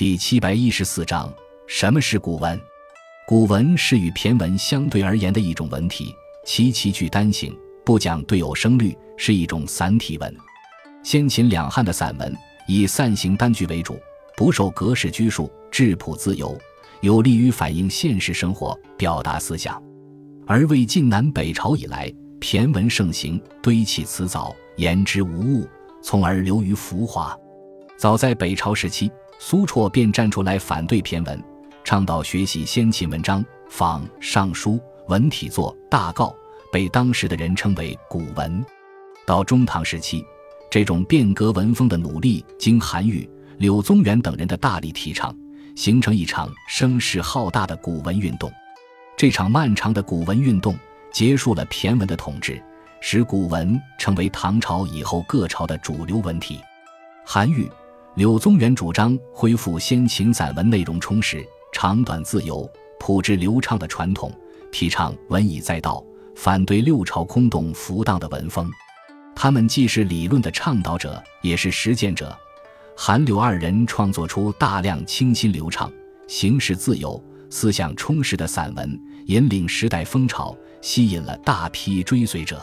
第七百一十四章：什么是古文？古文是与骈文相对而言的一种文体，其奇句单行，不讲对偶声律，是一种散体文。先秦两汉的散文以散行单句为主，不受格式拘束，质朴自由，有利于反映现实生活，表达思想。而魏晋南北朝以来，骈文盛行，堆砌辞藻，言之无物，从而流于浮华。早在北朝时期。苏绰便站出来反对骈文，倡导学习先秦文章，仿《尚书》文体作《大诰》，被当时的人称为古文。到中唐时期，这种变革文风的努力，经韩愈、柳宗元等人的大力提倡，形成一场声势浩大的古文运动。这场漫长的古文运动结束了骈文的统治，使古文成为唐朝以后各朝的主流文体。韩愈。柳宗元主张恢复先秦散文内容充实、长短自由、朴质流畅的传统，提倡文以载道，反对六朝空洞浮荡的文风。他们既是理论的倡导者，也是实践者。韩柳二人创作出大量清新流畅、形式自由、思想充实的散文，引领时代风潮，吸引了大批追随者。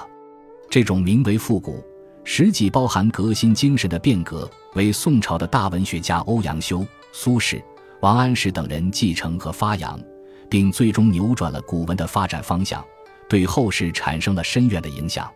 这种名为复古。实际包含革新精神的变革，为宋朝的大文学家欧阳修、苏轼、王安石等人继承和发扬，并最终扭转了古文的发展方向，对后世产生了深远的影响。